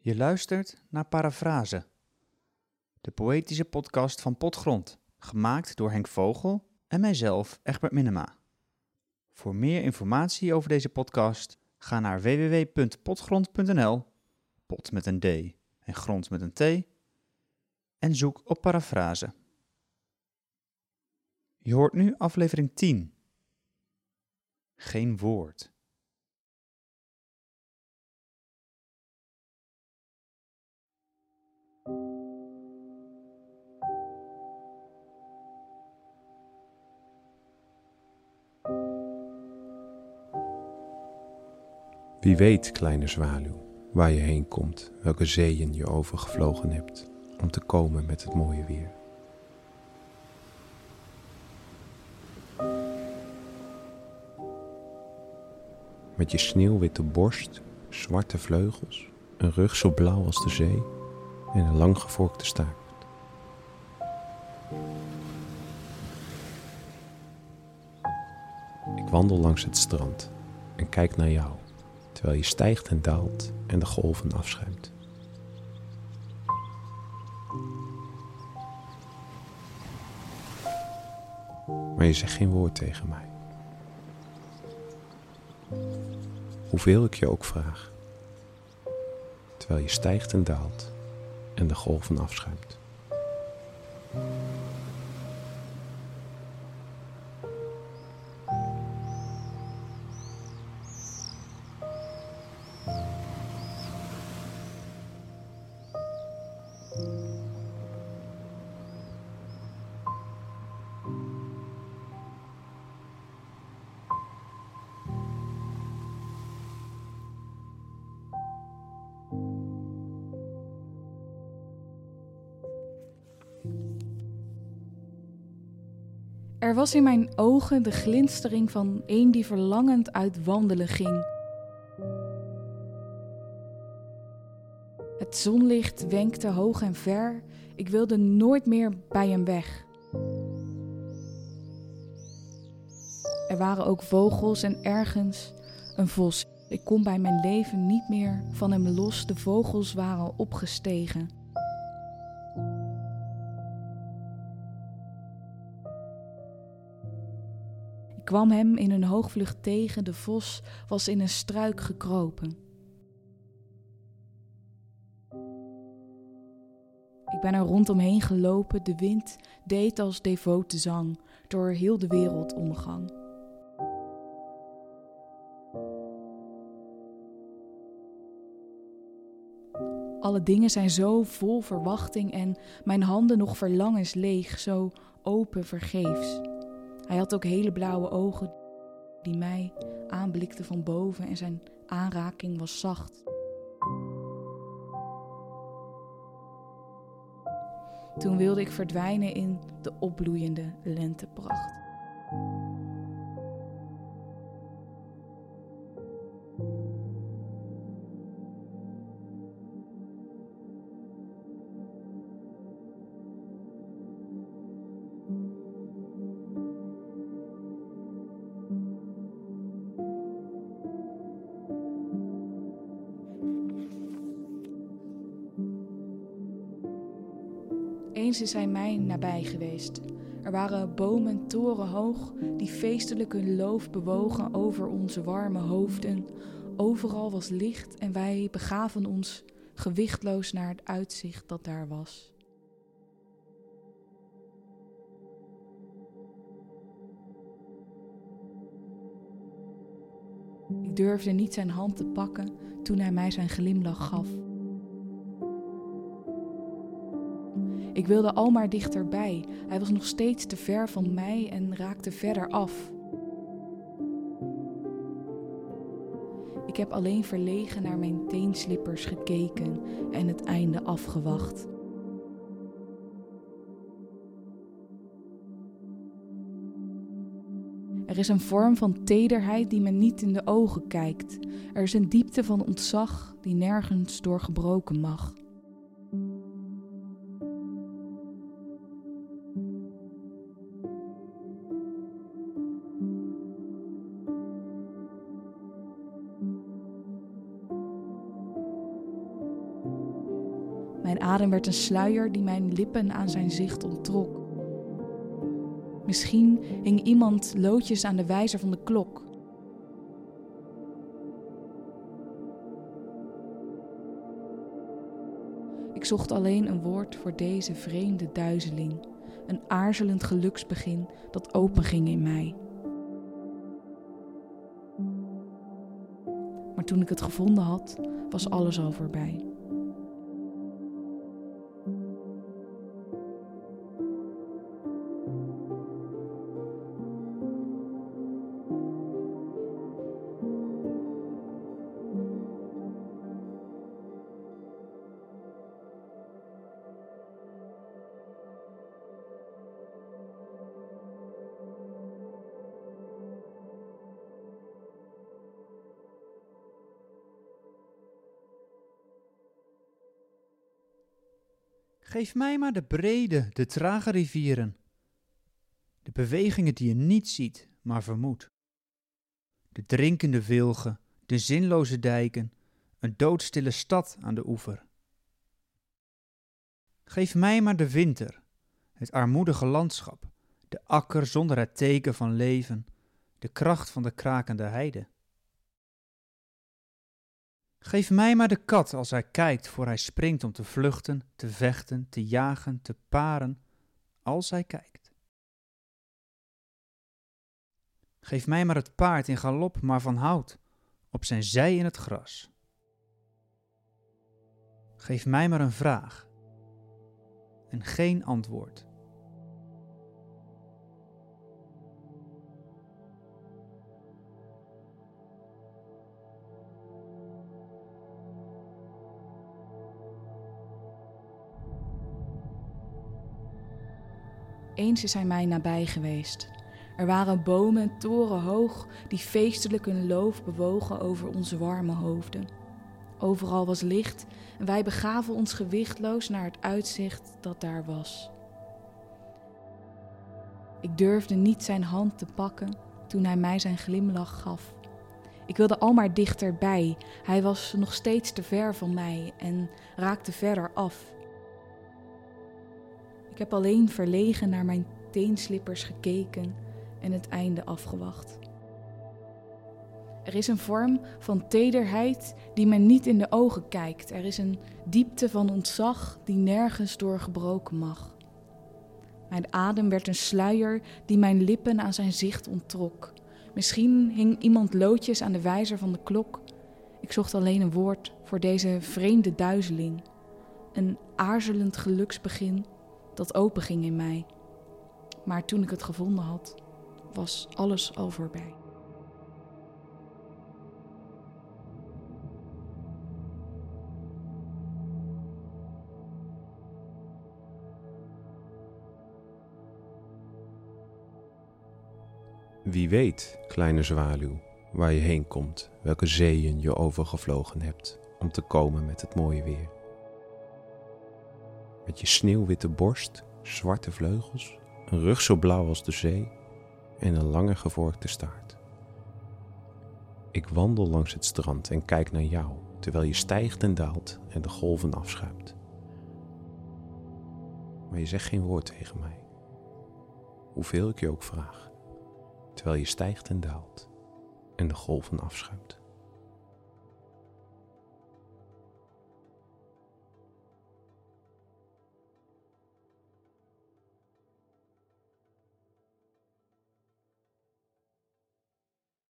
Je luistert naar Parafrase, de poëtische podcast van Potgrond, gemaakt door Henk Vogel en mijzelf, Egbert Minema. Voor meer informatie over deze podcast, ga naar www.potgrond.nl, pot met een D en grond met een T, en zoek op Parafrase. Je hoort nu aflevering 10. Geen woord. Wie weet, kleine zwaluw, waar je heen komt, welke zeeën je overgevlogen hebt, om te komen met het mooie weer. Met je sneeuwwitte borst, zwarte vleugels, een rug zo blauw als de zee en een lang gevorkte staart. Ik wandel langs het strand en kijk naar jou terwijl je stijgt en daalt en de golven afschuimt. Maar je zegt geen woord tegen mij. Hoeveel ik je ook vraag, terwijl je stijgt en daalt en de golven afschuimt. Er was in mijn ogen de glinstering van een die verlangend uit wandelen ging. Het zonlicht wenkte hoog en ver, ik wilde nooit meer bij hem weg. Er waren ook vogels en ergens een vos. Ik kon bij mijn leven niet meer van hem los, de vogels waren opgestegen. Kwam hem in een hoogvlucht tegen, de vos was in een struik gekropen. Ik ben er rondomheen gelopen, de wind deed als devote zang door heel de wereld omgang. Alle dingen zijn zo vol verwachting en mijn handen nog verlangens leeg, zo open vergeefs. Hij had ook hele blauwe ogen die mij aanblikten van boven en zijn aanraking was zacht. Toen wilde ik verdwijnen in de opbloeiende lentepracht. Eens is hij mij nabij geweest. Er waren bomen torenhoog die feestelijk hun loof bewogen over onze warme hoofden. Overal was licht en wij begaven ons gewichtloos naar het uitzicht dat daar was. Ik durfde niet zijn hand te pakken toen hij mij zijn glimlach gaf. Ik wilde al maar dichterbij. Hij was nog steeds te ver van mij en raakte verder af. Ik heb alleen verlegen naar mijn teenslippers gekeken en het einde afgewacht. Er is een vorm van tederheid die men niet in de ogen kijkt. Er is een diepte van ontzag die nergens door gebroken mag. Mijn adem werd een sluier die mijn lippen aan zijn zicht onttrok. Misschien hing iemand loodjes aan de wijzer van de klok. Ik zocht alleen een woord voor deze vreemde duizeling, een aarzelend geluksbegin dat openging in mij. Maar toen ik het gevonden had, was alles al voorbij. Geef mij maar de brede, de trage rivieren. De bewegingen die je niet ziet, maar vermoedt. De drinkende wilgen, de zinloze dijken, een doodstille stad aan de oever. Geef mij maar de winter, het armoedige landschap, de akker zonder het teken van leven, de kracht van de krakende heide. Geef mij maar de kat als hij kijkt voor hij springt om te vluchten, te vechten, te jagen, te paren, als hij kijkt. Geef mij maar het paard in galop, maar van hout, op zijn zij in het gras. Geef mij maar een vraag en geen antwoord. Eens is hij mij nabij geweest. Er waren bomen torenhoog die feestelijk hun loof bewogen over onze warme hoofden. Overal was licht en wij begaven ons gewichtloos naar het uitzicht dat daar was. Ik durfde niet zijn hand te pakken toen hij mij zijn glimlach gaf. Ik wilde al maar dichterbij. Hij was nog steeds te ver van mij en raakte verder af. Ik heb alleen verlegen naar mijn teenslippers gekeken en het einde afgewacht. Er is een vorm van tederheid die men niet in de ogen kijkt. Er is een diepte van ontzag die nergens doorgebroken mag. Mijn adem werd een sluier die mijn lippen aan zijn zicht onttrok. Misschien hing iemand loodjes aan de wijzer van de klok. Ik zocht alleen een woord voor deze vreemde duizeling. Een aarzelend geluksbegin dat openging in mij. Maar toen ik het gevonden had, was alles al voorbij. Wie weet, kleine zwaluw, waar je heen komt, welke zeeën je overgevlogen hebt om te komen met het mooie weer. Met je sneeuwwitte borst, zwarte vleugels, een rug zo blauw als de zee en een lange gevorkte staart. Ik wandel langs het strand en kijk naar jou terwijl je stijgt en daalt en de golven afschuimt. Maar je zegt geen woord tegen mij, hoeveel ik je ook vraag, terwijl je stijgt en daalt en de golven afschuimt.